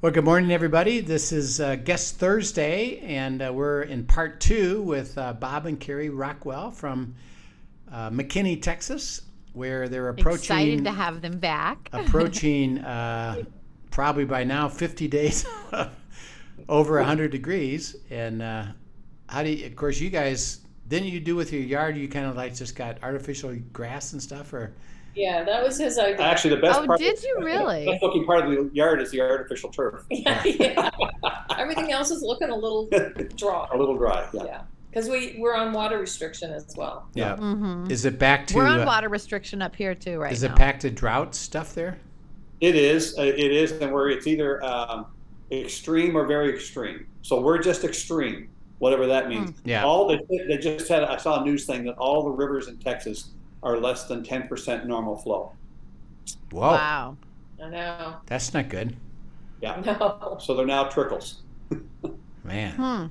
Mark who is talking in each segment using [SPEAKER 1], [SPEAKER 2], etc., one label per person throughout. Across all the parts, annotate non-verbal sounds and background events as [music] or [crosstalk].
[SPEAKER 1] Well, good morning, everybody. This is uh, Guest Thursday, and uh, we're in part two with uh, Bob and Carrie Rockwell from uh, McKinney, Texas, where they're approaching
[SPEAKER 2] Excited to have them back. [laughs]
[SPEAKER 1] approaching uh, probably by now 50 days over 100 degrees. And uh, how do you, of course, you guys, didn't you do with your yard? You kind of like just got artificial grass and stuff, or
[SPEAKER 3] Yeah, that was his idea.
[SPEAKER 4] Actually, the best
[SPEAKER 2] Oh,
[SPEAKER 4] part.
[SPEAKER 2] did you really?
[SPEAKER 4] The best looking part of the yard is the artificial turf. [laughs]
[SPEAKER 3] yeah, yeah. Everything else is looking a little [laughs] dry.
[SPEAKER 4] A little dry. Yeah.
[SPEAKER 3] Yeah, because we we're on water restriction as well.
[SPEAKER 1] yeah.
[SPEAKER 2] hmm
[SPEAKER 1] Is it back to
[SPEAKER 2] We're on
[SPEAKER 1] uh,
[SPEAKER 2] water restriction up here too, right
[SPEAKER 1] is
[SPEAKER 2] now.
[SPEAKER 1] it back to drought stuff there?
[SPEAKER 4] It is. uh, It is, and where it's either um, extreme or very extreme. So we're just extreme, whatever that means.
[SPEAKER 1] Yeah.
[SPEAKER 4] All the, they just had. I saw a news thing that all the rivers in Texas are less than ten percent normal flow.
[SPEAKER 1] Whoa,
[SPEAKER 2] Wow.
[SPEAKER 3] I know.
[SPEAKER 1] that's not good,
[SPEAKER 4] Yeah. [laughs]
[SPEAKER 3] No.
[SPEAKER 4] So they're now trickles.
[SPEAKER 1] man.
[SPEAKER 2] Hmm.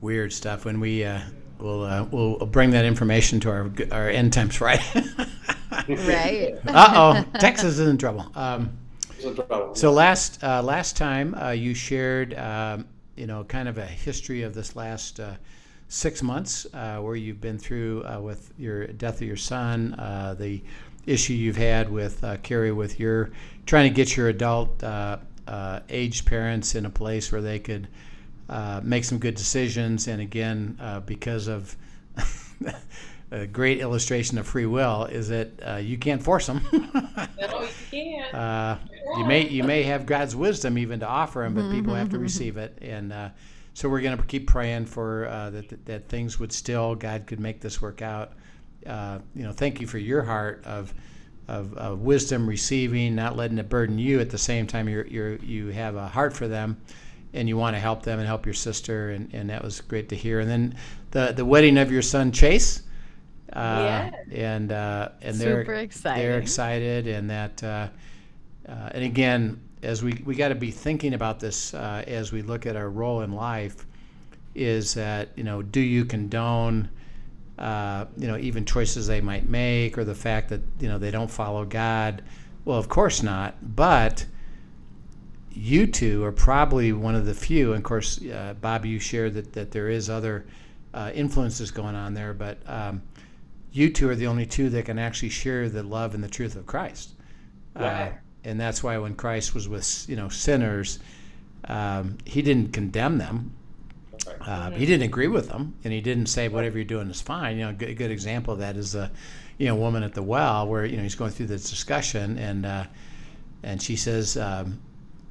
[SPEAKER 1] Weird stuff. When we uh, we'll, uh, we'll we'll bring that information to our our end times Friday. [laughs]
[SPEAKER 2] Right. [laughs]
[SPEAKER 1] uh oh, Texas is in trouble. Um,
[SPEAKER 4] It's trouble.
[SPEAKER 1] So last uh, last time uh, you shared, um, you know, kind of a history of this last uh, six months, uh, where you've been through uh, with your death of your son, uh, the issue you've had with uh, Carrie, with your trying to get your adult uh, uh, aged parents in a place where they could uh, make some good decisions, and again, uh, because of [laughs] a great illustration of free will, is that uh, you can't force them. [laughs]
[SPEAKER 3] No, you can't.
[SPEAKER 1] Uh, you may you may have God's wisdom even to offer them, but people have to receive it. And uh, so we're going to keep praying for uh, that, that that things would still God could make this work out. Uh, you know, thank you for your heart of, of of wisdom receiving, not letting it burden you. At the same time, you're you're you have a heart for them, and you want to help them and help your sister, and, and that was great to hear. And then the the wedding of your son Chase. Uh, and uh, and they're
[SPEAKER 2] Super exciting.
[SPEAKER 1] they're excited and that uh, uh, and again as we we got to be thinking about this uh, as we look at our role in life is that you know do you condone uh, you know even choices they might make or the fact that you know they don't follow God well of course not but you two are probably one of the few and of course uh, Bob you shared that that there is other uh, influences going on there but um, you two are the only two that can actually share the love and the truth of Christ. Uh,
[SPEAKER 4] Right.
[SPEAKER 1] And that's why when Christ was with you know sinners, um, he didn't condemn them. Uh, He didn't agree with them, and he didn't say whatever you're doing is fine. You know, a good, good example of that is the, you know, woman at the well where you know he's going through this discussion, and uh, and she says, um,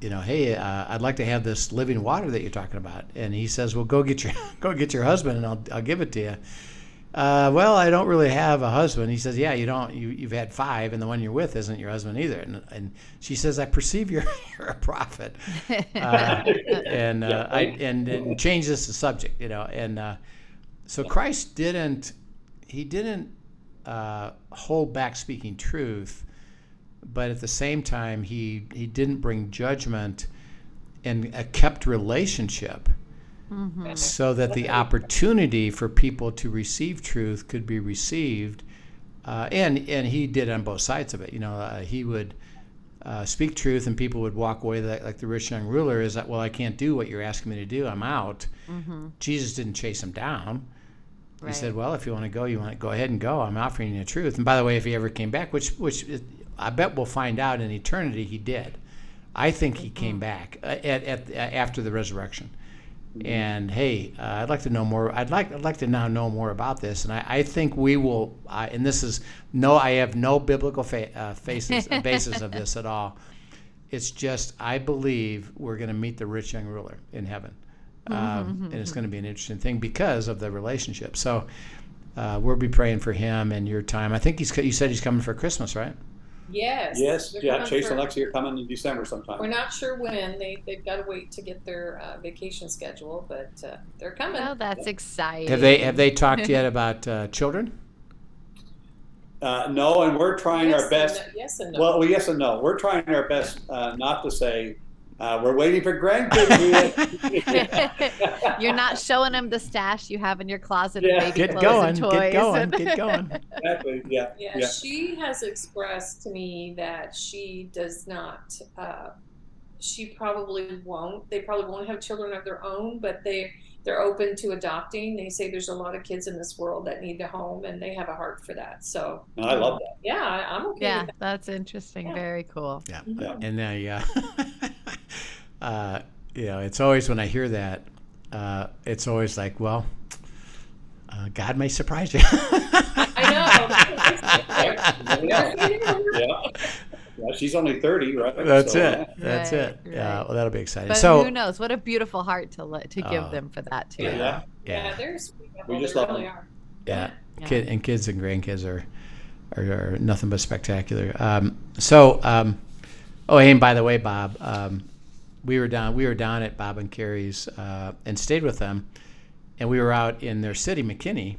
[SPEAKER 1] you know, hey, uh, I'd like to have this living water that you're talking about, and he says, well, go get your [laughs] go get your husband, and I'll I'll give it to you. Uh, well, I don't really have a husband. He says, yeah, you don't. You, you've had five, and the one you're with isn't your husband either. And, and she says, I perceive you're, [laughs] you're a prophet. Uh, and, [laughs] uh, I, and, and change this the subject, you know. And uh, so Christ didn't, he didn't uh, hold back speaking truth, but at the same time, he, he didn't bring judgment and a kept relationship so that the opportunity for people to receive truth could be received. Uh, and and he did on both sides of it. You know, uh, he would uh, speak truth, and people would walk away like, like the rich young ruler is that, well, I can't do what you're asking me to do. I'm out. Jesus didn't chase him down. He said, "Well, if you want to go, you want to go ahead and go. I'm offering you the truth." And by the way, if he ever came back, which which is- I bet we'll find out in eternity, he did. I think he came back uh, at, at after the resurrection. And hey, uh, I'd like to know more. I'd like I'd like to now know more about this. And I, I think we will. Uh, and this is no, I have no biblical fa- uh, faces, basis of this at all. It's just I believe we're going to meet the rich young ruler in heaven, um, and it's going to be an interesting thing because of the relationship. So, uh, we'll be praying for him and your time. I think he's you said he's coming for Christmas, right?
[SPEAKER 3] Yes.
[SPEAKER 4] Yes,
[SPEAKER 3] they're
[SPEAKER 4] yeah,
[SPEAKER 3] coming
[SPEAKER 4] Chase
[SPEAKER 3] for-
[SPEAKER 4] and Lexi are coming in December sometime.
[SPEAKER 3] We're not sure when. They they've got to wait to get their uh, vacation schedule, but uh, they're coming.
[SPEAKER 2] Oh, that's exciting.
[SPEAKER 1] Have they have they talked yet about uh, children?
[SPEAKER 4] Uh, no, and we're trying
[SPEAKER 3] yes
[SPEAKER 4] our best.
[SPEAKER 3] And no, yes and no.
[SPEAKER 4] Well, well, yes and no. We're trying our best uh, not to say uh, we're waiting for grandkids. [laughs] Leah."
[SPEAKER 2] You're not showing them the stash you have in your closet
[SPEAKER 4] Yeah.
[SPEAKER 2] of baby
[SPEAKER 1] Get
[SPEAKER 2] clothes
[SPEAKER 1] going,
[SPEAKER 2] and toys.
[SPEAKER 1] get going,
[SPEAKER 2] and- [laughs]
[SPEAKER 1] get going.
[SPEAKER 4] exactly. Yeah.
[SPEAKER 3] yeah,
[SPEAKER 4] Yeah.
[SPEAKER 3] she has expressed to me that she does not. Uh, she probably won't. They probably won't have children of their own, but they they're open to adopting. They say there's a lot of kids in this world that need a home, and they have a heart for that. So
[SPEAKER 4] No, I love that.
[SPEAKER 3] yeah, I, I'm okay
[SPEAKER 2] yeah,
[SPEAKER 3] with that.
[SPEAKER 2] that's interesting.
[SPEAKER 3] Yeah.
[SPEAKER 2] Very cool.
[SPEAKER 1] Yeah,
[SPEAKER 4] Yeah.
[SPEAKER 1] and uh, yeah, [laughs] uh, you know, it's always when I hear that, uh, it's always like, well, uh, God may surprise you.
[SPEAKER 3] I know. [laughs] [laughs]
[SPEAKER 4] Yeah. Yeah, she's only 30, right?
[SPEAKER 1] That's
[SPEAKER 4] So,
[SPEAKER 1] it.
[SPEAKER 4] uh,
[SPEAKER 1] That's
[SPEAKER 2] Right,
[SPEAKER 1] it. Yeah, well, that'll be exciting.
[SPEAKER 2] But
[SPEAKER 1] so,
[SPEAKER 2] who knows? What a beautiful heart to let to give
[SPEAKER 1] Oh.
[SPEAKER 2] them for that too.
[SPEAKER 1] yeah,
[SPEAKER 4] Yeah.
[SPEAKER 1] yeah,
[SPEAKER 3] Yeah, they're sweet.
[SPEAKER 4] We just love
[SPEAKER 3] really
[SPEAKER 4] them.
[SPEAKER 3] are.
[SPEAKER 1] yeah.
[SPEAKER 2] Yeah.
[SPEAKER 1] Kid and kids and grandkids are are, are nothing but spectacular. Um, so, um, oh, hey, and by the way, Bob, um, we were down we were down at Bob and Carrie's uh, and stayed with them, and we were out in their city, McKinney,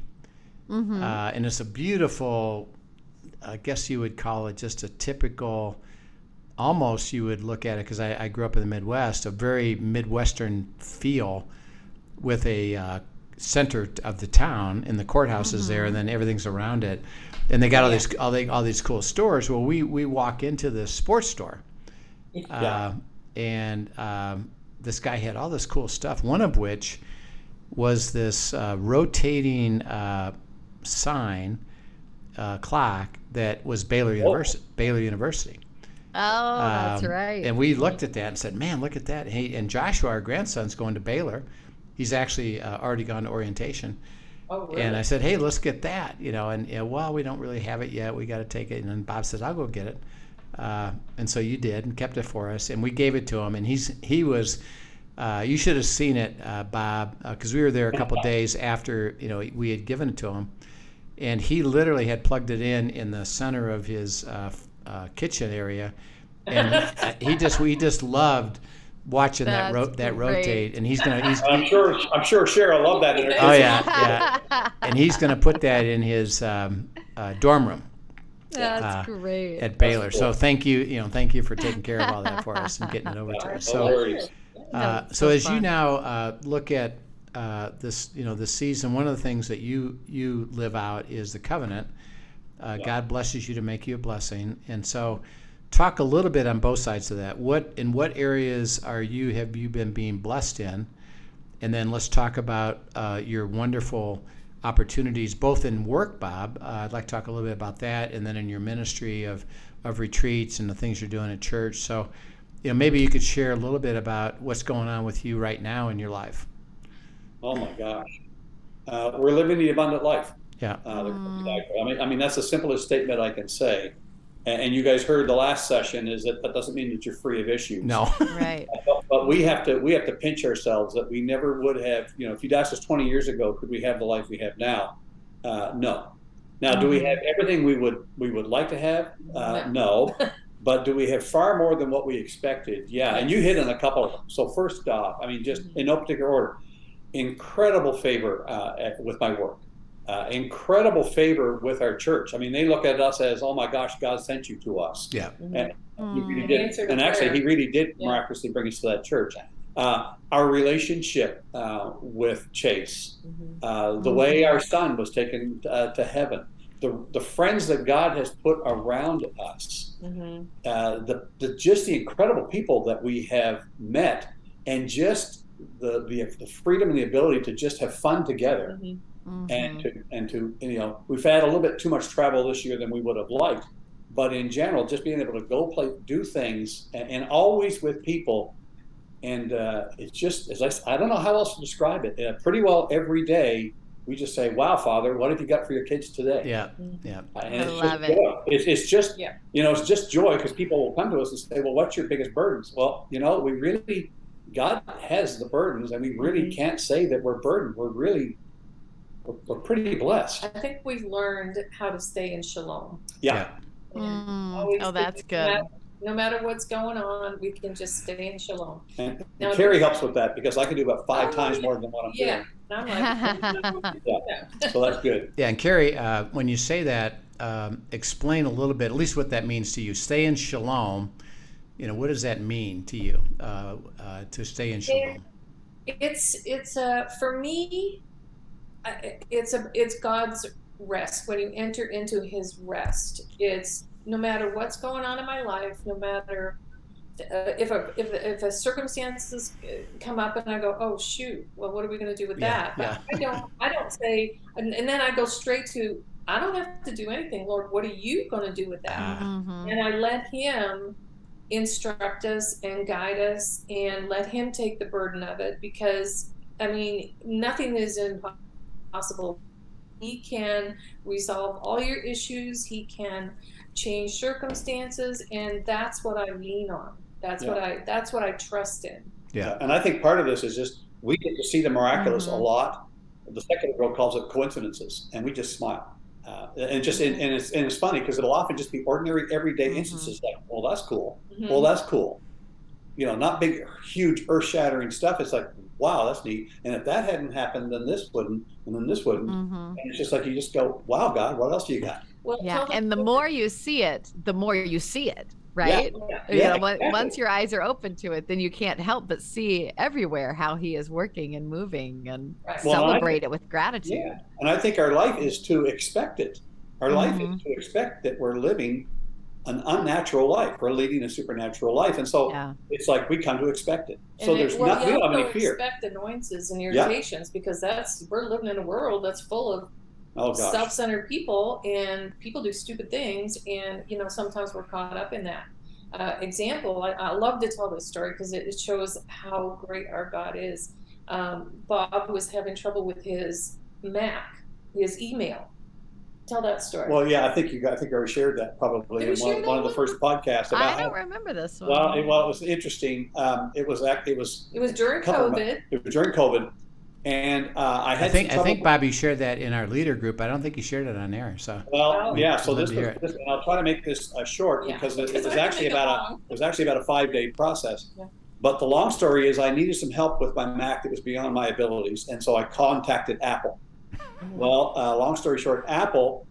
[SPEAKER 2] Mm-hmm.
[SPEAKER 1] uh, and it's a beautiful. I guess you would call it just a typical. Almost, you would look at it because I, I grew up in the Midwest, a very Midwestern feel, with a uh, center of the town, and the courthouse is there, and then everything's around it, and they got all these all, they, all these cool stores. Well, we we walk into the sports store, uh, and um, this guy had all this cool stuff. One of which was this uh, rotating uh, sign uh, clock that was Baylor University. Baylor University.
[SPEAKER 2] Oh, that's
[SPEAKER 1] Um,
[SPEAKER 2] right.
[SPEAKER 1] And we looked at that and said, "Man, look at that!" And, he, and Joshua, our grandson's going to Baylor. He's actually uh, already gone to orientation.
[SPEAKER 3] Oh, really?
[SPEAKER 1] And I said, "Hey, let's get that," you know. And you know, well, we don't really have it yet. We got to take it. And then Bob says, "I'll go get it." Uh, and so you did, and kept it for us, and we gave it to him. And he's he was. Uh, you should have seen it, uh, Bob, because we were there a couple [laughs] days after you know we had given it to him, and he literally had plugged it in in the center of his uh, uh, kitchen area, and uh, he just we just loved watching that ro- that
[SPEAKER 2] great.
[SPEAKER 1] rotate, and he's gonna he's [laughs]
[SPEAKER 4] I'm sure. I'm sure Cheryl loved that in her.
[SPEAKER 1] Oh yeah, yeah. And he's going to put that in his um, uh, dorm room
[SPEAKER 2] That's
[SPEAKER 1] uh,
[SPEAKER 2] great.
[SPEAKER 1] at Baylor. So thank you, you know, thank you for taking care of all that for us and getting it over to [laughs] us. So, uh, so
[SPEAKER 2] so
[SPEAKER 1] as you now uh, look at uh, this, you know, this season, one of the things that you you live out is the covenant. Uh, God blesses you to make you a blessing, and so talk a little bit on both sides of that. What in what areas are you have you been being blessed in? And then let's talk about uh, your wonderful opportunities, both in work, Bob. Uh, I'd like to talk a little bit about that, and then in your ministry of, of retreats and the things you're doing at church. So, you know, maybe you could share a little bit about what's going on with you right now in your life.
[SPEAKER 4] Oh my gosh. Uh, we're living the abundant life.
[SPEAKER 1] Yeah.
[SPEAKER 4] Uh, the Christian life. I mean, I mean that's the simplest statement I can say. And, and you guys heard the last session is that that doesn't mean that you're free of issues.
[SPEAKER 1] No.
[SPEAKER 2] right. [laughs]
[SPEAKER 4] But, but we have to we have to pinch ourselves that we never would have. You know, if you'd asked us 20 years ago, could we have the life we have now? Uh, no. Now, do we have everything we would we would like to have? Uh, no. [laughs] But do we have far more than what we expected? Yeah. And you hit on a couple of them. So first off, I mean, just in no particular order, incredible favor uh, with my work. Uh, incredible favor with our church. I mean, they look at us as, oh my gosh, God sent you to us.
[SPEAKER 1] Yeah.
[SPEAKER 4] And he really
[SPEAKER 2] Mm.
[SPEAKER 4] did. And actually, he really did
[SPEAKER 3] Yeah.
[SPEAKER 4] miraculously bring us to that church. Uh, our relationship uh, with Chase,
[SPEAKER 3] Mhm.
[SPEAKER 4] uh, the way our son was taken uh, to heaven, the, the friends that God has put around us,
[SPEAKER 3] Mhm.
[SPEAKER 4] uh, the, the just the incredible people that we have met, and just the, the the freedom and the ability to just have fun together
[SPEAKER 3] Mhm.
[SPEAKER 4] and
[SPEAKER 2] Mhm.
[SPEAKER 4] to and to you know we've had a little bit too much travel this year than we would have liked but in general just being able to go play do things and, and always with people and uh, it's just as I, I don't know how else to describe it uh, pretty well every day we just say wow father what have you got for your kids today
[SPEAKER 1] Yeah. Yeah.
[SPEAKER 4] and
[SPEAKER 2] I love
[SPEAKER 4] just
[SPEAKER 2] it.
[SPEAKER 4] joy. It's, it's just
[SPEAKER 3] Yeah.
[SPEAKER 4] you know it's just joy because people will come to us and say well what's your biggest burdens well you know we really god has the burdens and we really
[SPEAKER 3] Mhm.
[SPEAKER 4] can't say that we're burdened we're really we're, we're pretty blessed.
[SPEAKER 3] I think we've learned how to stay in shalom.
[SPEAKER 4] Yeah.
[SPEAKER 2] Mm. Oh, that's good.
[SPEAKER 3] matter- No matter what's going on, we can just stay in shalom.
[SPEAKER 4] And,
[SPEAKER 3] Now-
[SPEAKER 4] and Carrie helps with that because I can do about five
[SPEAKER 3] Oh,
[SPEAKER 4] times
[SPEAKER 3] yeah.
[SPEAKER 4] more than what I'm
[SPEAKER 3] Yeah.
[SPEAKER 4] doing.
[SPEAKER 3] Like, [laughs]
[SPEAKER 4] Yeah. So that's good.
[SPEAKER 1] Yeah, and Carrie, uh, when you say that, um, explain a little bit, at least what that means to you. Stay in shalom. You know, what does that mean to you uh, uh, to stay in shalom?
[SPEAKER 3] it's it's a for me it's a it's god's rest when you enter into his rest it's no matter what's going on in my life no matter uh, if a if, if a circumstances uh, come up and i go oh shoot well what are we going to do with
[SPEAKER 1] Yeah,
[SPEAKER 3] that i don't i don't say and, and then i go straight to i don't have to do anything lord what are you going to do with that
[SPEAKER 1] Ah.
[SPEAKER 2] Mhm.
[SPEAKER 3] and I let him instruct us and guide us and let him take the burden of it because I mean nothing is impossible. He can resolve all your issues, he can change circumstances and that's what I lean on. That's what I that's what I trust in.
[SPEAKER 1] Yeah.
[SPEAKER 4] And I think part of this is just we get to see the miraculous a
[SPEAKER 2] Mhm.
[SPEAKER 4] lot. The secular world calls it coincidences, and we just smile. Uh, and just and, and it's and it's funny because it'll often just be ordinary, everyday
[SPEAKER 2] Mhm.
[SPEAKER 4] instances like, well, that's cool.
[SPEAKER 3] Mhm.
[SPEAKER 4] Well, that's cool. You know, not big, huge, earth-shattering stuff. It's like, wow, that's neat. And if that hadn't happened, then this wouldn't, and then this wouldn't.
[SPEAKER 2] Mhm.
[SPEAKER 4] And it's just like you just go, wow, God, what else do you got?
[SPEAKER 3] well,
[SPEAKER 2] Yeah, and the more you see it, the more you see it, right?
[SPEAKER 3] Yeah.
[SPEAKER 2] You
[SPEAKER 4] Yeah,
[SPEAKER 2] know,
[SPEAKER 4] exactly.
[SPEAKER 2] once your eyes are open to it, then you can't help but see everywhere how he is working and moving and
[SPEAKER 3] Right.
[SPEAKER 4] Well, I-
[SPEAKER 2] celebrate it with gratitude.
[SPEAKER 4] Yeah. And I think our life is to expect it. Our life
[SPEAKER 2] Mhm.
[SPEAKER 4] is to expect that we're living an unnatural life. We're leading a supernatural life. And so
[SPEAKER 2] Yeah.
[SPEAKER 4] it's like we come to expect it.
[SPEAKER 3] And
[SPEAKER 4] So
[SPEAKER 3] it-
[SPEAKER 4] there's
[SPEAKER 3] well,
[SPEAKER 4] not, we
[SPEAKER 3] you
[SPEAKER 4] don't have any
[SPEAKER 3] also
[SPEAKER 4] fear.
[SPEAKER 3] expect annoyances and irritations because that's we're living in a world that's full of
[SPEAKER 4] Oh,
[SPEAKER 3] self-centered people and people do stupid things and you know sometimes we're caught up in that. Uh, example I, I love to tell this story because it, it shows how great our god is. Um, bob was having trouble with his mac his email. Tell that story.
[SPEAKER 4] Well, yeah, I think you got, I think I already shared that probably
[SPEAKER 3] Did
[SPEAKER 4] in one, one of the first podcasts about I
[SPEAKER 2] don't
[SPEAKER 4] how,
[SPEAKER 2] remember this one.
[SPEAKER 4] well, it, well, it was interesting. Um, it was act, it was,
[SPEAKER 3] it was during
[SPEAKER 4] Couple of-
[SPEAKER 3] covid.
[SPEAKER 4] it was during COVID and, uh, I had
[SPEAKER 1] I think I think Bobby shared that in our leader group. I don't think he shared it on air. So
[SPEAKER 4] Well,
[SPEAKER 3] Oh.
[SPEAKER 4] yeah. So
[SPEAKER 1] I'd love
[SPEAKER 4] this
[SPEAKER 1] to
[SPEAKER 4] was,
[SPEAKER 1] hear it.
[SPEAKER 4] this, and I'll try to make this uh, short
[SPEAKER 3] Yeah,
[SPEAKER 4] because it, it was actually about a it was actually about a five day process.
[SPEAKER 3] Yeah.
[SPEAKER 4] But the long story is, I needed some help with my Mac that was beyond my abilities, and so I contacted Apple. [laughs] Well, uh, long story short, Apple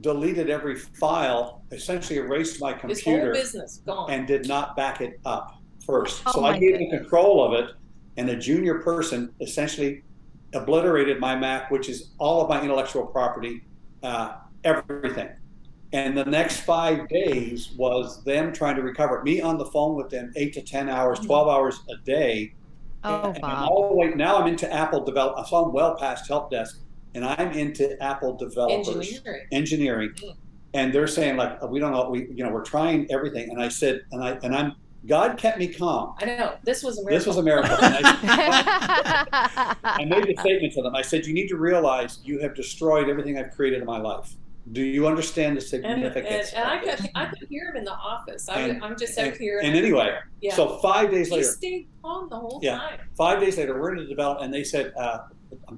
[SPEAKER 4] deleted every file, essentially erased my
[SPEAKER 3] his whole
[SPEAKER 4] computer,
[SPEAKER 3] business gone
[SPEAKER 4] and did not back it up first.
[SPEAKER 2] Oh
[SPEAKER 4] so I
[SPEAKER 2] my
[SPEAKER 4] gave them control of it, and a junior person essentially obliterated my Mac, which is all of my intellectual property, uh, everything. And the next five days was them trying to recover it. Me on the phone with them eight to ten hours,
[SPEAKER 3] Mhm.
[SPEAKER 4] twelve hours a day.
[SPEAKER 2] oh,
[SPEAKER 4] and
[SPEAKER 2] Bob.
[SPEAKER 4] all the way now I'm into Apple develop. So I'm well past help desk, and I'm into Apple developers
[SPEAKER 3] engineering
[SPEAKER 4] engineering
[SPEAKER 3] Mm.
[SPEAKER 4] and they're saying like we don't know we you know we're trying everything and i said and i and i'm god kept me calm
[SPEAKER 3] i know this was a miracle.
[SPEAKER 4] this was a
[SPEAKER 3] miracle.
[SPEAKER 4] miracle and I, [laughs] [laughs] I made the statement to them i said you need to realize you have destroyed everything i've created in my life do you understand the
[SPEAKER 3] and, and,
[SPEAKER 4] significance
[SPEAKER 3] and I could I could hear him in the office. I,
[SPEAKER 4] And-
[SPEAKER 3] I'm just out
[SPEAKER 4] and,
[SPEAKER 3] here.
[SPEAKER 4] and anyway
[SPEAKER 3] yeah.
[SPEAKER 4] so five days later.
[SPEAKER 3] he
[SPEAKER 4] later
[SPEAKER 3] stayed calm the whole
[SPEAKER 4] Yeah.
[SPEAKER 3] time.
[SPEAKER 4] five days later we're in the development and they said uh,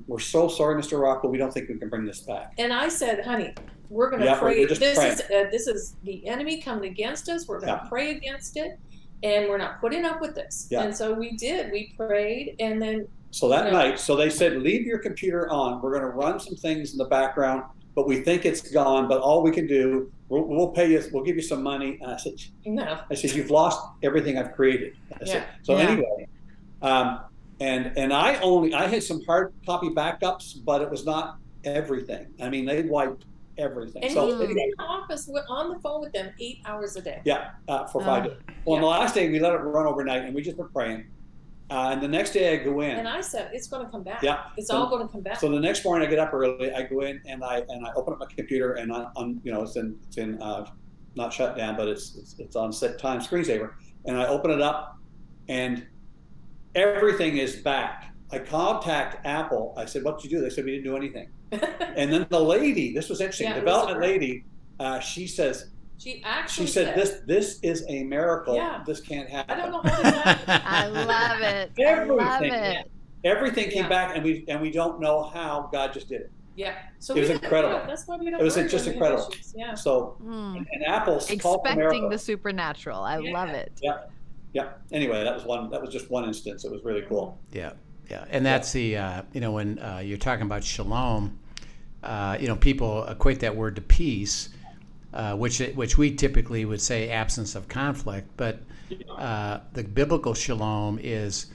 [SPEAKER 4] we're so sorry mr rockwell we don't think we can bring this back
[SPEAKER 3] And I said, honey, we're going to
[SPEAKER 4] Yeah,
[SPEAKER 3] pray. this
[SPEAKER 4] praying.
[SPEAKER 3] is uh, this is the enemy coming against us. We're going to
[SPEAKER 4] Yeah.
[SPEAKER 3] pray against it, and we're not putting up with this.
[SPEAKER 4] Yeah.
[SPEAKER 3] And so we did. We prayed, and then
[SPEAKER 4] So that
[SPEAKER 3] Yeah.
[SPEAKER 4] night, so they said, leave your computer on. We're going to run some things in the background, but we think it's gone. But all we can do, we'll, we'll pay you, we'll give you some money. And I said,
[SPEAKER 3] no,
[SPEAKER 4] I said, you've lost everything I've created. I said,
[SPEAKER 3] Yeah.
[SPEAKER 4] so
[SPEAKER 2] Yeah.
[SPEAKER 4] anyway, um, and and I only I had some hard copy backups, but it was not everything. I mean, they wiped everything.
[SPEAKER 3] and
[SPEAKER 4] so
[SPEAKER 3] he was in the office with, on the phone with them eight hours a day.
[SPEAKER 4] yeah, uh, for five
[SPEAKER 2] Oh.
[SPEAKER 4] days. Well, on the last day, we let it run overnight, and we just were praying. Uh, and the next day, I go in.
[SPEAKER 3] And I said, it's going to come back.
[SPEAKER 4] Yeah.
[SPEAKER 3] It's
[SPEAKER 4] So-
[SPEAKER 3] all going to come back.
[SPEAKER 4] So the next morning, I get up early. I go in and I and I open up my computer and I, I'm you know it's in it's in uh, not shut down, but it's, it's it's on set time screensaver. And I open it up, and everything is back. I contact Apple. I said, "What did you do?" They said, "We didn't do anything." [laughs] And then the lady, this was interesting,
[SPEAKER 3] Yeah, it was
[SPEAKER 4] development lady, uh, she says,
[SPEAKER 3] she
[SPEAKER 4] she
[SPEAKER 3] actually
[SPEAKER 4] said, "This this is a miracle.
[SPEAKER 3] Yeah.
[SPEAKER 4] This can't happen."
[SPEAKER 3] I don't know how this.
[SPEAKER 2] I love it. I love
[SPEAKER 4] Everything.
[SPEAKER 2] it.
[SPEAKER 4] Everything came
[SPEAKER 3] Yeah.
[SPEAKER 4] back, and we and we don't know how God just did it.
[SPEAKER 3] Yeah. So
[SPEAKER 4] It was incredible.
[SPEAKER 3] That's why we don't.
[SPEAKER 4] It was
[SPEAKER 3] worry
[SPEAKER 4] just
[SPEAKER 3] when we have
[SPEAKER 4] incredible.
[SPEAKER 3] issues. Yeah.
[SPEAKER 4] So,
[SPEAKER 2] Mm.
[SPEAKER 4] and Apple's
[SPEAKER 2] Expecting the supernatural. I
[SPEAKER 3] Yeah.
[SPEAKER 2] love it.
[SPEAKER 4] Yeah. Yeah. Anyway, that was one. That was just one instance. It was really cool.
[SPEAKER 1] Yeah, yeah, and that's the uh, you know when uh, you're talking about shalom, uh, you know people equate that word to peace, uh, which which we typically would say absence of conflict, but uh, the biblical shalom is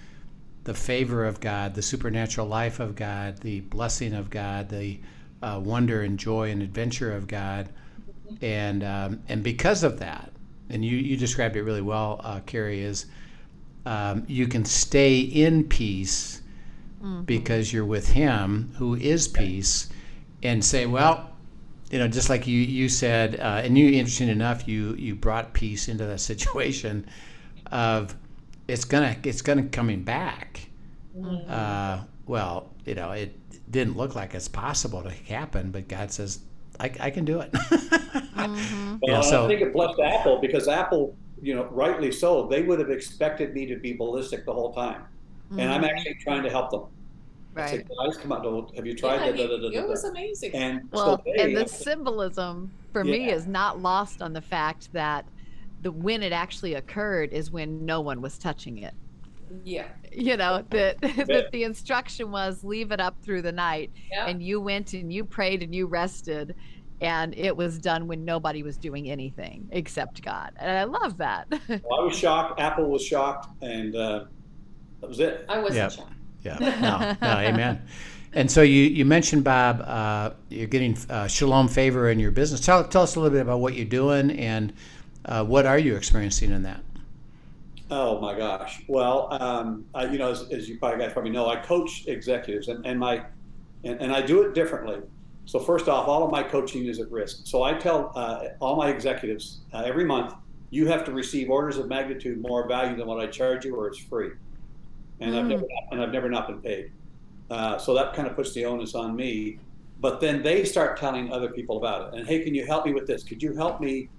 [SPEAKER 1] the favor of God, the supernatural life of God, the blessing of God, the uh, wonder and joy and adventure of God, and um, and because of that, and you you described it really well, uh, Carrie, is um, you can stay in peace because you're with Him who is peace, and say, well, you know, just like you you said, uh, and you interesting enough, you you brought peace into that [laughs] situation of it's gonna it's gonna coming back. Uh, well, you know, it didn't look like it's possible to happen, but God says, I, I can do it. [laughs]
[SPEAKER 2] Mhm.
[SPEAKER 4] Well,
[SPEAKER 1] Yeah, so-
[SPEAKER 4] I think it blessed Apple because Apple, you know, rightly so, they would have expected me to be ballistic the whole time, and I'm
[SPEAKER 2] Mhm.
[SPEAKER 4] actually trying to help them. I
[SPEAKER 2] Right.
[SPEAKER 4] said, guys, come on, don't- have you tried
[SPEAKER 3] Yeah,
[SPEAKER 4] that? Da, da,
[SPEAKER 3] he-
[SPEAKER 4] da, da,
[SPEAKER 3] it was amazing.
[SPEAKER 4] And
[SPEAKER 2] Well,
[SPEAKER 4] so they,
[SPEAKER 2] and the symbolism for me is not lost on the fact that the when it actually occurred is when no one was touching it.
[SPEAKER 3] yeah.
[SPEAKER 2] You know that [laughs] that the instruction was leave it up through the night,
[SPEAKER 3] Yeah.
[SPEAKER 2] and you went and you prayed and you rested, and it was done when nobody was doing anything except God, and I love that. [laughs]
[SPEAKER 4] Well, I was shocked. Apple was shocked, and uh, that was it.
[SPEAKER 3] I wasn't
[SPEAKER 1] Yep.
[SPEAKER 3] shocked.
[SPEAKER 1] Yeah, no, no, amen. And so you, you mentioned Bob, uh, you're getting uh, shalom favor in your business. Tell tell us a little bit about what you're doing and uh, what are you experiencing in that?
[SPEAKER 4] Oh my gosh. Well, um, I, you know, as, as you probably guys probably know, I coach executives, and, and my and, and I do it differently. So first off, all of my coaching is at risk. So I tell uh, all my executives uh, every month, you have to receive orders of magnitude more value than what I charge you, or it's free. And I've
[SPEAKER 2] Mm.
[SPEAKER 4] never and I've never not been paid. Uh, so that kind of puts the onus on me. But then they start telling other people about it. And hey, can you help me with this? Could you help me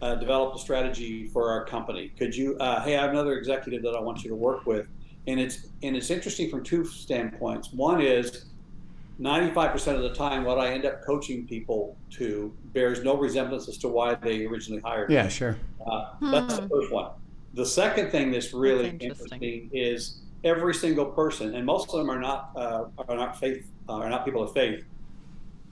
[SPEAKER 4] uh, develop a strategy for our company? Could you? Uh, hey, I have another executive that I want you to work with, and it's and it's interesting from two standpoints. One is, ninety-five percent of the time, what I end up coaching people to bears no resemblance as to why they originally hired me.
[SPEAKER 1] Yeah, sure.
[SPEAKER 4] Uh, That's the
[SPEAKER 2] Hmm.
[SPEAKER 4] first one. The second thing that's really
[SPEAKER 2] That's interesting.
[SPEAKER 4] interesting is every single person, and most of them are not uh, are not faith uh, are not people of faith.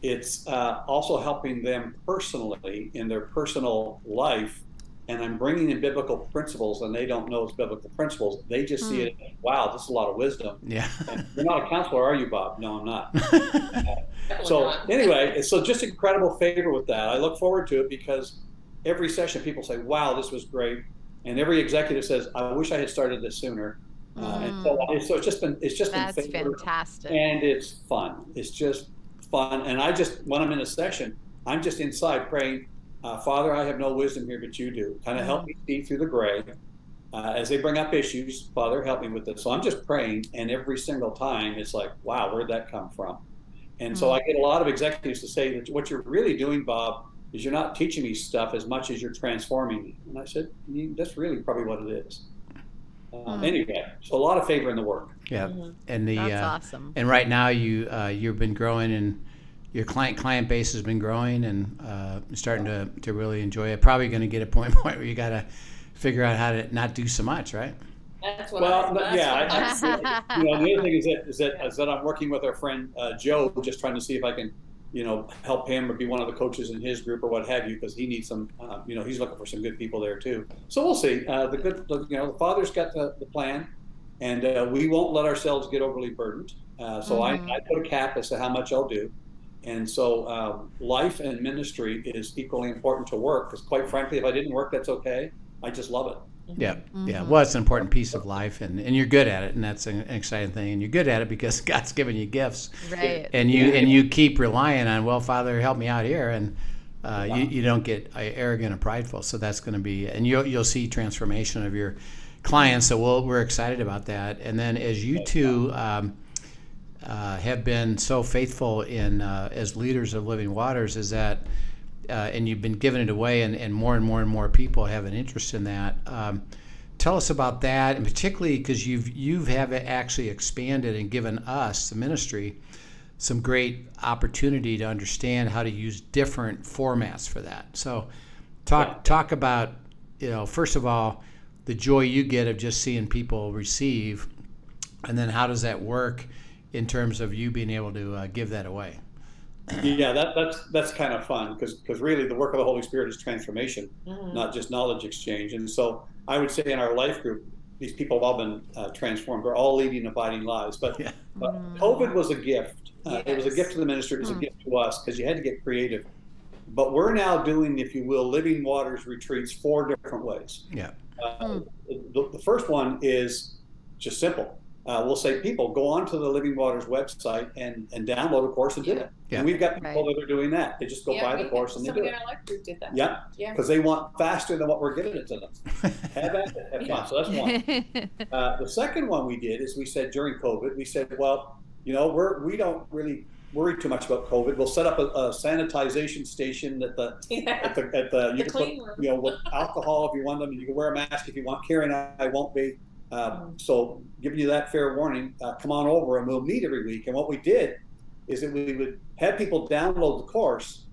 [SPEAKER 4] It's uh, also helping them personally in their personal life, and I'm bringing in biblical principles, and they don't know it's biblical principles. They just see
[SPEAKER 2] Hmm.
[SPEAKER 4] it. Wow, this is a lot of wisdom.
[SPEAKER 1] Yeah. [laughs]
[SPEAKER 4] And you're not a counselor, are you, Bob? No, I'm not. [laughs] So anyway, so just incredible favor with that. I look forward to it because every session people say, "Wow, this was great," and every executive says, "I wish I had started this sooner." Uh, and so, so it's just been it's just
[SPEAKER 2] That's
[SPEAKER 4] been
[SPEAKER 2] fantastic.
[SPEAKER 4] and it's fun. It's just fun, and I just when I'm in a session, I'm just inside praying, uh, Father, I have no wisdom here, but you do. Kind of help me see through the gray. Uh, as they bring up issues, Father, help me with this. So I'm just praying, and every single time it's like, wow, where'd that come from? And so
[SPEAKER 2] Mm.
[SPEAKER 4] I get a lot of executives to say that what you're really doing, Bob, is you're not teaching me stuff as much as you're transforming me. And I said, that's really probably what it is. Um,
[SPEAKER 2] Mm.
[SPEAKER 4] Anyway, so a lot of favor in the work.
[SPEAKER 1] Yeah.
[SPEAKER 3] Mhm.
[SPEAKER 1] And the
[SPEAKER 2] That's
[SPEAKER 1] uh,
[SPEAKER 2] awesome.
[SPEAKER 1] and right now you uh, you've been growing and your client client base has been growing and uh, starting to, to really enjoy it. Probably going to get a point [laughs] point where you got to figure out how to not do so much, right?
[SPEAKER 3] That's what
[SPEAKER 4] Well,
[SPEAKER 3] I, that's
[SPEAKER 4] yeah,
[SPEAKER 3] what
[SPEAKER 4] I-
[SPEAKER 3] I
[SPEAKER 4] I- you know, the other thing is that is that is that I'm working with our friend uh, Joe, just trying to see if I can, you know, help him or be one of the coaches in his group or what have you, because he needs some, uh, you know, he's looking for some good people there too. So we'll see. Uh, the good, you know, the father's got the, the plan, and uh, we won't let ourselves get overly burdened. Uh, so
[SPEAKER 2] Mhm.
[SPEAKER 4] I, I put a cap as to how much I'll do. And so um, life and ministry is equally important to work because, quite frankly, if I didn't work, that's okay. I just love it.
[SPEAKER 1] Yeah, yeah.
[SPEAKER 2] Mhm.
[SPEAKER 1] Well, it's an important piece of life, and, and you're good at it, and that's an exciting thing. And you're good at it because [laughs] God's given you gifts,
[SPEAKER 2] Right.
[SPEAKER 1] and you and you keep relying on, well, Father, help me out here, and uh, you, you don't get uh, arrogant or prideful. So that's going to be, and you'll you'll see transformation of your clients. So we'll, we're excited about that. And then as you two um, uh, have been so faithful in uh, as leaders of Living Waters, is that. Uh, and you've been giving it away, and, and more and more and more people have an interest in that. Um, tell us about that, and particularly because you've you've have actually expanded and given us the ministry some great opportunity to understand how to use different formats for that. So, talk
[SPEAKER 4] Yeah.
[SPEAKER 1] talk about you know first of all the joy you get of just seeing people receive, and then how does that work in terms of you being able to uh, give that away?
[SPEAKER 4] Yeah, that, that's that's kind of fun because because really the work of the Holy Spirit is transformation,
[SPEAKER 3] Mhm.
[SPEAKER 4] not just knowledge exchange. And so I would say in our life group, these people have all been uh, transformed. They're all leading abiding lives. But,
[SPEAKER 1] Yeah.
[SPEAKER 4] but COVID was a gift. Uh, It was a gift to the ministry. It was a
[SPEAKER 2] Hmm.
[SPEAKER 4] gift to us because you had to get creative. But we're now doing, if you will, Living Waters retreats four different ways.
[SPEAKER 1] Yeah.
[SPEAKER 4] Uh, the, the first one is just simple. Uh, we'll say, people go onto the Living Waters website and, and download a course and do it.
[SPEAKER 1] Yeah.
[SPEAKER 4] And we've got people
[SPEAKER 2] Right.
[SPEAKER 4] that are doing that. They just go
[SPEAKER 3] Yeah,
[SPEAKER 4] buy the course and they do
[SPEAKER 3] somebody
[SPEAKER 4] it.
[SPEAKER 3] in our life group did that.
[SPEAKER 4] Yeah,
[SPEAKER 3] Yeah.
[SPEAKER 4] because they want faster than what we're giving it to them. [laughs] Have at it, have fun. So that's one. [laughs] Uh, the second one we did is we said during COVID, we said, well, you know, we're we don't really worry too much about COVID. We'll set up a, a sanitization station at the [laughs]
[SPEAKER 3] Yeah.
[SPEAKER 4] at the at the you
[SPEAKER 3] The
[SPEAKER 4] can
[SPEAKER 3] clean
[SPEAKER 4] put,
[SPEAKER 3] room.
[SPEAKER 4] you know with alcohol if you want them. You can wear a mask if you want. Carrie and I won't be. Uh, so giving you that fair warning, uh, come on over and we'll meet every week. And what we did is that we would have people download the course,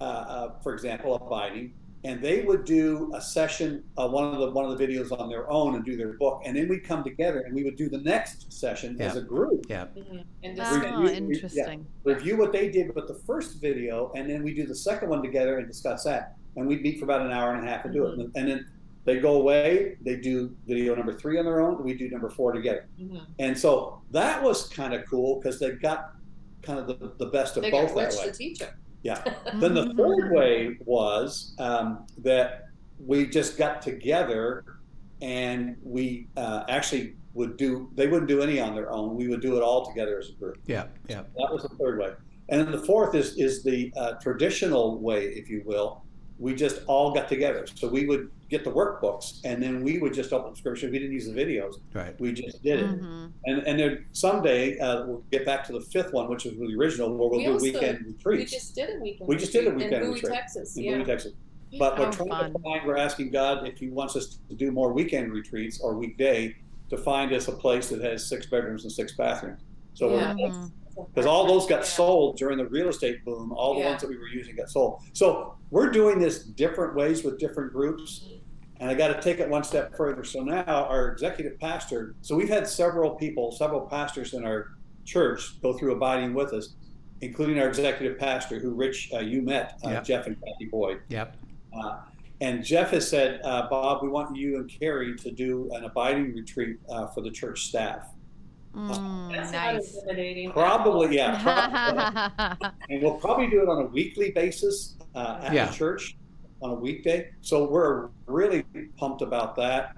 [SPEAKER 4] uh, uh, for example, abiding, and they would do a session, uh, one of the one of the videos on their own and do their book, and then we'd come together and we would do the next session as a group,
[SPEAKER 1] Yeah.
[SPEAKER 3] Mhm. And just
[SPEAKER 4] Review-
[SPEAKER 2] oh,
[SPEAKER 4] yeah.
[SPEAKER 2] interesting.
[SPEAKER 4] review what they did with the first video, and then we do the second one together and discuss that. And we'd meet for about an hour and a half and do it, and then they go away, they do video number three on their own, we do number four together.
[SPEAKER 3] Mhm.
[SPEAKER 4] And so that was kind of cool because they got kind of the, the best of
[SPEAKER 3] they
[SPEAKER 4] both
[SPEAKER 3] got
[SPEAKER 4] that
[SPEAKER 3] Rich
[SPEAKER 4] way.
[SPEAKER 3] to teach.
[SPEAKER 4] Yeah. [laughs] Then the
[SPEAKER 2] Mhm.
[SPEAKER 4] third way was um, that we just got together and we uh, actually would do, they wouldn't do any on their own. We would do it all together as a group.
[SPEAKER 1] Yeah. Yeah.
[SPEAKER 4] That was the third way. And then the fourth is, is the uh, traditional way, if you will. We just all got together. So we would get the workbooks and then we would just open scripture. We didn't use the videos.
[SPEAKER 1] Right.
[SPEAKER 4] We just did it.
[SPEAKER 2] Mhm.
[SPEAKER 4] And and then someday uh, we'll get back to the fifth one, which was the original, where we'll
[SPEAKER 3] We
[SPEAKER 4] do
[SPEAKER 3] also-
[SPEAKER 4] weekend
[SPEAKER 3] We just did a weekend.
[SPEAKER 4] We just did a
[SPEAKER 3] retreat
[SPEAKER 4] weekend
[SPEAKER 3] in Bowie,
[SPEAKER 4] retreat
[SPEAKER 3] Texas.
[SPEAKER 4] in
[SPEAKER 3] Yeah.
[SPEAKER 4] Bowie, Texas. But we're
[SPEAKER 2] Oh,
[SPEAKER 4] trying
[SPEAKER 2] fun.
[SPEAKER 4] to find, we're asking God if He wants us to do more weekend retreats or weekday to find us a place that has six bedrooms and six bathrooms. So
[SPEAKER 3] Yeah.
[SPEAKER 4] we're
[SPEAKER 2] Mhm.
[SPEAKER 4] because all those got
[SPEAKER 3] Yeah.
[SPEAKER 4] sold during the real estate boom. All the
[SPEAKER 3] Yeah.
[SPEAKER 4] ones that we were using got sold. So we're doing this different ways with different groups. And I got to take it one step further. So now our executive pastor, so we've had several people, several pastors in our church go through abiding with us, including our executive pastor, who Rich, uh, you met, uh,
[SPEAKER 1] Yep.
[SPEAKER 4] Jeff and Kathy Boyd.
[SPEAKER 1] Yep.
[SPEAKER 4] Uh, and Jeff has said, uh, Bob, we want you and Carrie to do an abiding retreat uh, for the church staff.
[SPEAKER 2] Mm,
[SPEAKER 3] That's
[SPEAKER 2] nice.
[SPEAKER 4] Probably, yeah. [laughs] Probably, and we'll probably do it on a weekly basis uh, at
[SPEAKER 1] Yeah.
[SPEAKER 4] the church on a weekday. So we're really pumped about that.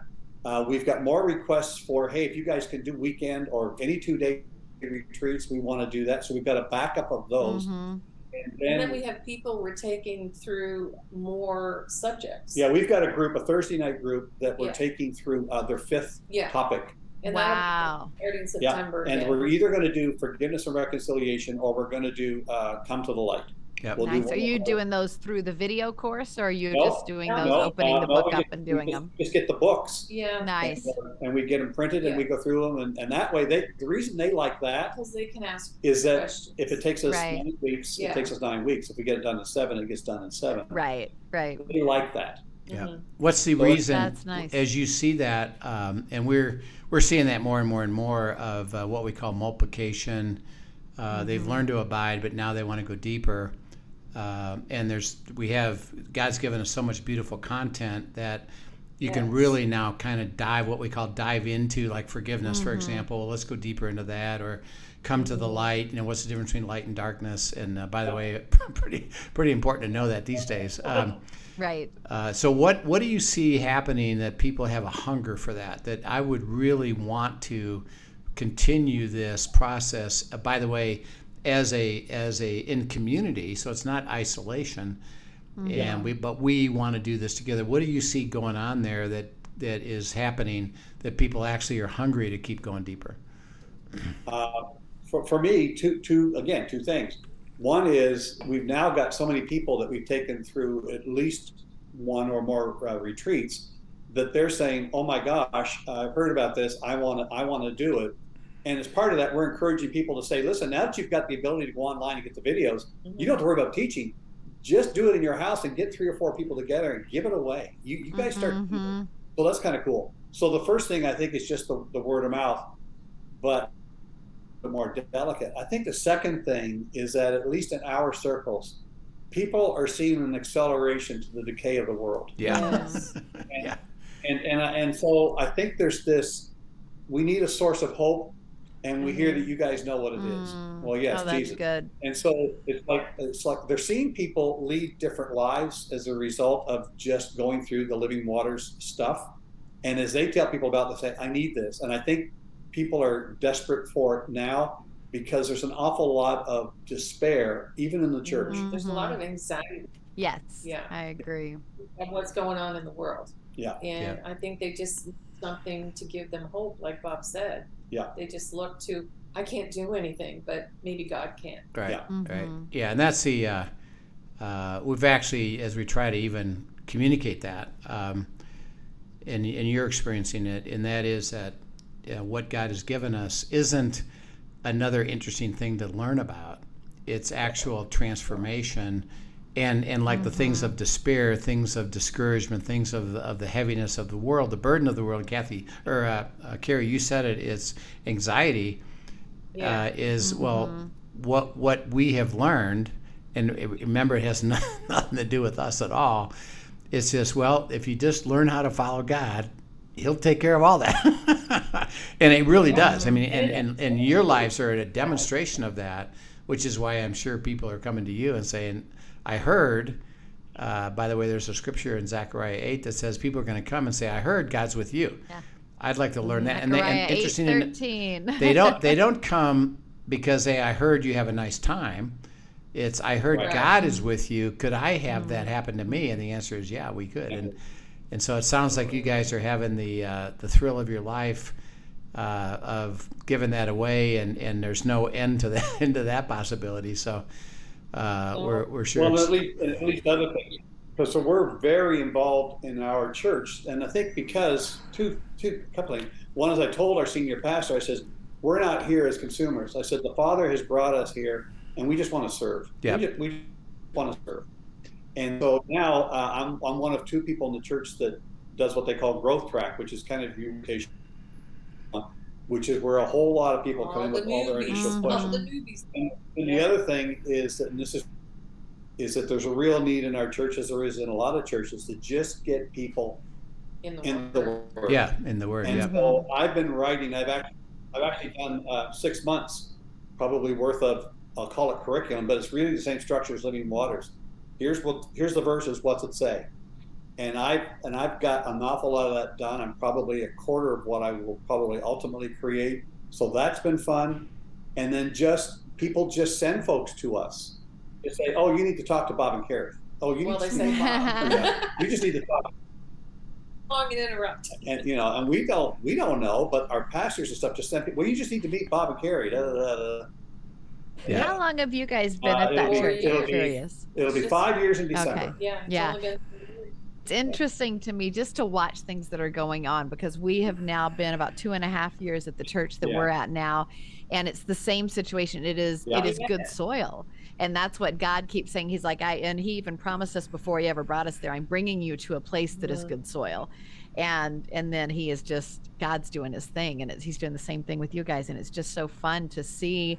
[SPEAKER 4] Uh, we've got more requests for, hey, if you guys can do weekend or any two day retreats, we want to do that. So we've got a backup of those.
[SPEAKER 2] Mhm.
[SPEAKER 4] And
[SPEAKER 3] And
[SPEAKER 4] then,
[SPEAKER 3] then we have people we're taking through more subjects.
[SPEAKER 4] yeah, we've got a group, a Thursday night group that we're
[SPEAKER 3] Yeah.
[SPEAKER 4] taking through uh, their fifth
[SPEAKER 3] Yeah.
[SPEAKER 4] topic.
[SPEAKER 3] And
[SPEAKER 2] Wow.
[SPEAKER 3] that'll be starting
[SPEAKER 4] Yeah, and
[SPEAKER 3] yeah.
[SPEAKER 4] we're either going to do forgiveness and reconciliation or we're going to do uh, come to the light.
[SPEAKER 1] Yep.
[SPEAKER 4] We'll do
[SPEAKER 2] Nice. Are
[SPEAKER 4] of
[SPEAKER 2] you
[SPEAKER 4] those.
[SPEAKER 2] doing those through the video course or are you
[SPEAKER 4] No,
[SPEAKER 2] just doing those,
[SPEAKER 4] No,
[SPEAKER 2] opening
[SPEAKER 4] uh,
[SPEAKER 2] the
[SPEAKER 4] no,
[SPEAKER 2] book
[SPEAKER 4] we
[SPEAKER 2] up
[SPEAKER 4] just-
[SPEAKER 2] and
[SPEAKER 4] we
[SPEAKER 2] doing
[SPEAKER 4] just-
[SPEAKER 2] them?
[SPEAKER 4] Just get the books.
[SPEAKER 3] yeah.
[SPEAKER 2] Nice.
[SPEAKER 4] and we get them printed and we go through them and, and that way they the reason they like that
[SPEAKER 3] Because they can ask
[SPEAKER 4] is that
[SPEAKER 3] questions.
[SPEAKER 4] if it takes us
[SPEAKER 2] Right.
[SPEAKER 4] nine weeks
[SPEAKER 3] Yeah.
[SPEAKER 4] it takes us nine weeks if we get it done in seven it gets done in seven
[SPEAKER 2] Right, right.
[SPEAKER 4] they like that
[SPEAKER 1] Yeah.
[SPEAKER 3] Mhm.
[SPEAKER 1] What's the
[SPEAKER 4] So
[SPEAKER 1] reason,
[SPEAKER 2] That's nice.
[SPEAKER 1] as you see that, um, and we're we're seeing that more and more and more of uh, what we call multiplication. Uh, They've
[SPEAKER 2] Mm-hmm.
[SPEAKER 1] learned to abide, but now they want to go deeper. Um and there's we have God's given us so much beautiful content that you can really now kind of dive what we call dive into like forgiveness, for
[SPEAKER 2] Mm-hmm.
[SPEAKER 1] example. Let's go deeper into that, or come to the light. You know, what's the difference between light and darkness? And uh, by the way, [laughs] pretty pretty important to know that these days. Um,
[SPEAKER 2] Right.
[SPEAKER 1] uh, so what what do you see happening that people have a hunger for that? That I would really want to continue this process. Uh, by the way, as a as a in community, so it's not isolation, and we but we want to do this together. What do you see going on there that that is happening that people actually are hungry to keep going deeper?
[SPEAKER 4] uh, for, for me two two again two things. One is we've now got so many people that we've taken through at least one or more uh, retreats that they're saying oh my gosh i've heard about this. I want to i want to do it And as part of that, we're encouraging people to say, listen, now that you've got the ability to go online and get the videos, you don't have to worry about teaching. Just do it in your house and get three or four people together and give it away. You, you guys start.
[SPEAKER 2] Mhm.
[SPEAKER 4] So that's kind of cool. So the first thing I think is just the, the word of mouth, but the more delicate. I think the second thing is that at least in our circles, people are seeing an acceleration to the decay of the world.
[SPEAKER 1] Yeah.
[SPEAKER 3] Yes. [laughs]
[SPEAKER 1] yeah.
[SPEAKER 4] And and and so I think there's this. We need a source of hope, and we hear that you guys know what it is.
[SPEAKER 2] Mm.
[SPEAKER 4] Well, yes,
[SPEAKER 2] oh, that's
[SPEAKER 4] Jesus.
[SPEAKER 2] good.
[SPEAKER 4] And so it's like it's like they're seeing people lead different lives as a result of just going through the living waters stuff. And as they tell people about this, they say, "I need this," and I think people are desperate for it now because there's an awful lot of despair, even in the church.
[SPEAKER 2] Mhm.
[SPEAKER 3] There's a lot of anxiety
[SPEAKER 2] Yes.
[SPEAKER 3] Yeah.
[SPEAKER 2] I agree.
[SPEAKER 3] of what's going on in the world.
[SPEAKER 4] Yeah.
[SPEAKER 3] And I think they just something to give them hope, like Bob said.
[SPEAKER 4] Yeah.
[SPEAKER 3] They just look to, I can't do anything, but maybe God can.
[SPEAKER 1] Right.
[SPEAKER 4] Yeah.
[SPEAKER 1] Right.
[SPEAKER 2] Mhm.
[SPEAKER 1] Yeah, and that's the uh, uh, we've actually, as we try to even communicate that, um, and and you're experiencing it, and that is that uh, what God has given us isn't another interesting thing to learn about. It's actual transformation, and and like the things of despair, things of discouragement, things of the, of the heaviness of the world, the burden of the world. Kathy or uh, uh, Carrie, you said it. It's anxiety
[SPEAKER 3] Yeah.
[SPEAKER 1] uh, is well what what we have learned and remember it has [laughs] no- nothing to do with us at all it's just well if you just learn how to follow god he'll take care of all that [laughs] and it really does i mean and, and, and your lives are a demonstration of that which is why i'm sure people are coming to you and saying i heard uh, by the way there's a scripture in zechariah 8 that says people are going to come and say i heard god's with you
[SPEAKER 2] Yeah.
[SPEAKER 1] i'd like to learn that and, they,
[SPEAKER 2] Zechariah
[SPEAKER 1] and interesting in-
[SPEAKER 2] 8:13. [laughs]
[SPEAKER 1] they don't they don't [laughs] come because they I heard you have a nice time. It's I heard
[SPEAKER 3] Right.
[SPEAKER 1] God is with you. Could I have that happen to me? And the answer is yeah, we could. And and so it sounds like you guys are having the uh, the thrill of your life uh, of giving that away, and, and there's no end to that [laughs] end to that possibility. So uh, we're we're sure.
[SPEAKER 4] Well, at least, at least other things. Because so we're very involved in our church, and I think because two, two, couple things. One is I told our senior pastor, I says, we're not here as consumers. I said the Father has brought us here, and we just want to serve.
[SPEAKER 1] Yeah.
[SPEAKER 4] We just, we want to serve. And so now uh, I'm I'm one of two people in the church that does what they call growth track, which is kind of communication, which is where a whole lot of people come in
[SPEAKER 3] the
[SPEAKER 4] with all their initial questions.
[SPEAKER 3] all the newbies.
[SPEAKER 4] And, and the other thing is that, and this is, is that there's a real need in our church, as there is in a lot of churches, to just get people
[SPEAKER 3] in the
[SPEAKER 4] in the. Word.
[SPEAKER 1] yeah, in the word.
[SPEAKER 4] And
[SPEAKER 1] Yeah.
[SPEAKER 4] so I've been writing. I've actually, I've actually done uh, six months, probably worth of. I'll call it curriculum, but it's really the same structure as Living Waters. Here's what. Here's the verses. What's it say? And I and I've got an awful lot of that done. I'm probably a quarter of what I will probably ultimately create. So that's been fun. And then just people just send folks to us. They say, "Oh, you need to talk to Bob and Carrie. Oh, you
[SPEAKER 3] Well,
[SPEAKER 4] need
[SPEAKER 3] they
[SPEAKER 4] to,
[SPEAKER 3] say, [laughs] Bob.
[SPEAKER 4] Yeah. you just need to talk."
[SPEAKER 3] Long and interrupt.
[SPEAKER 4] and you know, and we don't we don't know, but our pastors and stuff just send people. Well, you just need to meet Bob and Carrie. Da, da, da, da.
[SPEAKER 1] Yeah.
[SPEAKER 2] How long have you guys been
[SPEAKER 4] Uh,
[SPEAKER 2] at that
[SPEAKER 4] it'll
[SPEAKER 3] be-
[SPEAKER 2] church?
[SPEAKER 3] it'll
[SPEAKER 4] be-
[SPEAKER 2] curious.
[SPEAKER 4] It'll be five years in December.
[SPEAKER 2] Okay.
[SPEAKER 3] Yeah. it's
[SPEAKER 2] Yeah. It's interesting to me just to watch things that are going on because we have now been about two and a half years at the church that
[SPEAKER 4] Yeah.
[SPEAKER 2] we're at now, and it's the same situation. It is
[SPEAKER 4] Yeah.
[SPEAKER 2] it is good soil, and that's what God keeps saying. He's like I, and He even promised us before He ever brought us there. I'm bringing you to a place that is
[SPEAKER 3] Mhm.
[SPEAKER 2] good soil, and and then He is just God's doing His thing, and it's, He's doing the same thing with you guys, and it's just so fun to see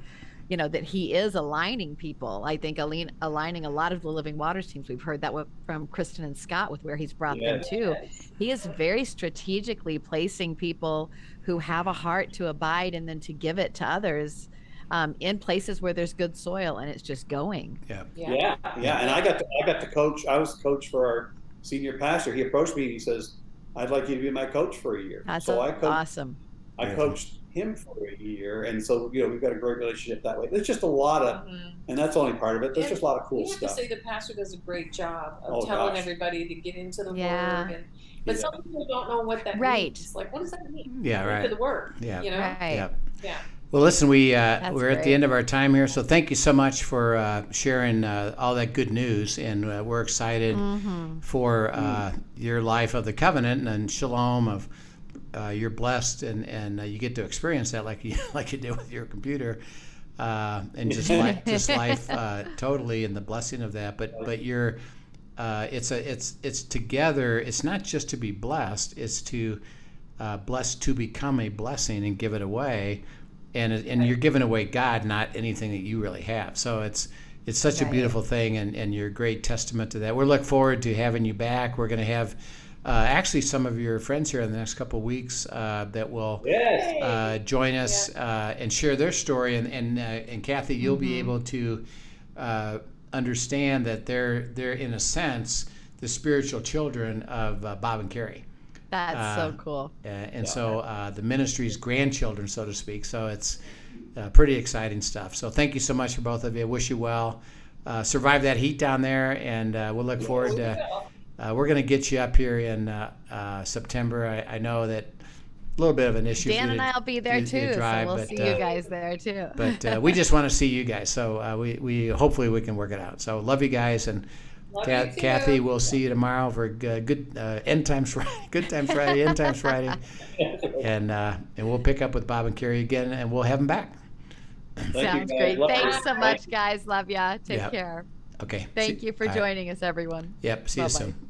[SPEAKER 2] you know that he is aligning people i think align, aligning a lot of the living waters teams we've heard that from kristen and scott with where he's brought them to he is very strategically placing people who have a heart to abide and then to give it to others um, in places where there's good soil and it's just going
[SPEAKER 1] yeah.
[SPEAKER 3] Yeah.
[SPEAKER 4] Yeah, yeah. And I got to, I got the coach. I was coach for our senior pastor. He approached me and he says, "I'd like you to be my coach for a year."
[SPEAKER 2] that's
[SPEAKER 4] so I coached.
[SPEAKER 2] awesome
[SPEAKER 4] I
[SPEAKER 1] Beautiful.
[SPEAKER 4] coached him for a year, and so you know we've got a great relationship that way. There's just a lot of,
[SPEAKER 3] Mhm.
[SPEAKER 4] and that's only part of it. There's
[SPEAKER 3] And
[SPEAKER 4] just a lot of cool
[SPEAKER 3] you have
[SPEAKER 4] stuff.
[SPEAKER 3] to say the pastor does a great job of
[SPEAKER 4] Oh,
[SPEAKER 3] telling
[SPEAKER 4] gosh.
[SPEAKER 3] everybody to get into the
[SPEAKER 2] Yeah.
[SPEAKER 3] word. And, but
[SPEAKER 4] Yeah.
[SPEAKER 3] some people don't know what that
[SPEAKER 2] Right.
[SPEAKER 3] means. Like, what does that mean?
[SPEAKER 1] Yeah, right.
[SPEAKER 3] To the word.
[SPEAKER 1] Yeah.
[SPEAKER 3] You know.
[SPEAKER 2] right
[SPEAKER 1] Yeah.
[SPEAKER 3] Yeah.
[SPEAKER 1] Well, listen, we uh, we're at the end of our time here, so thank you so much for uh, sharing uh, all that good news, and uh, we're excited
[SPEAKER 2] Mhm.
[SPEAKER 1] for uh, your life of the covenant and shalom of uh, you're blessed and and uh, you get to experience that like you [laughs] like you did with your computer. Uh, and just life, [laughs] just life, uh, totally, and the blessing of that. But but you're, uh, it's a it's it's together. It's not just to be blessed. It's to uh, blessed to become a blessing and give it away, and and you're giving away God, not anything that you really have. So it's it's such a beautiful thing, and and you're a great testament to that. We look forward to having you back. We're going to have. Uh, actually, some of your friends here in the next couple of weeks uh, that will
[SPEAKER 4] Yes.
[SPEAKER 1] uh, join us uh, and share their story. And and, uh, and Kathy, you'll be able to uh, understand that they're they're in a sense the spiritual children of uh, Bob and Carrie,
[SPEAKER 2] That's
[SPEAKER 1] Uh,
[SPEAKER 2] so cool.
[SPEAKER 1] uh, and so uh, the ministry's grandchildren, so to speak. So it's uh, pretty exciting stuff. So thank you so much for both of you. Wish you well. Uh, survive that heat down there, and uh, we'll look forward to. Uh, we're going to get you up here in uh, uh, September. I, I know that a little bit of an issue.
[SPEAKER 2] Dan and
[SPEAKER 1] to-
[SPEAKER 2] I'll be there
[SPEAKER 1] you- you
[SPEAKER 2] too,
[SPEAKER 1] drive,
[SPEAKER 2] so we'll
[SPEAKER 1] but,
[SPEAKER 2] see
[SPEAKER 1] uh,
[SPEAKER 2] you guys there too.
[SPEAKER 1] but uh, [laughs] we just want to see you guys. So uh, we, we hopefully we can work it out. So love you guys and
[SPEAKER 3] Love
[SPEAKER 1] Ca-
[SPEAKER 3] you too.
[SPEAKER 1] Kathy, we'll see you tomorrow for g- good uh, end times Friday, [laughs] good times Friday, end times Friday, [laughs] and uh, and we'll pick up with Bob and Carrie again, and we'll have them back.
[SPEAKER 4] Thank you,
[SPEAKER 2] Sounds great.
[SPEAKER 4] Love
[SPEAKER 2] Thanks
[SPEAKER 4] you.
[SPEAKER 2] so much, guys. Love ya. Take
[SPEAKER 1] Yeah.
[SPEAKER 2] care.
[SPEAKER 1] Okay.
[SPEAKER 2] Thank
[SPEAKER 1] See-
[SPEAKER 2] you for
[SPEAKER 1] all right.
[SPEAKER 2] joining us, everyone.
[SPEAKER 1] Yep. See you
[SPEAKER 2] Bye-bye.
[SPEAKER 1] soon.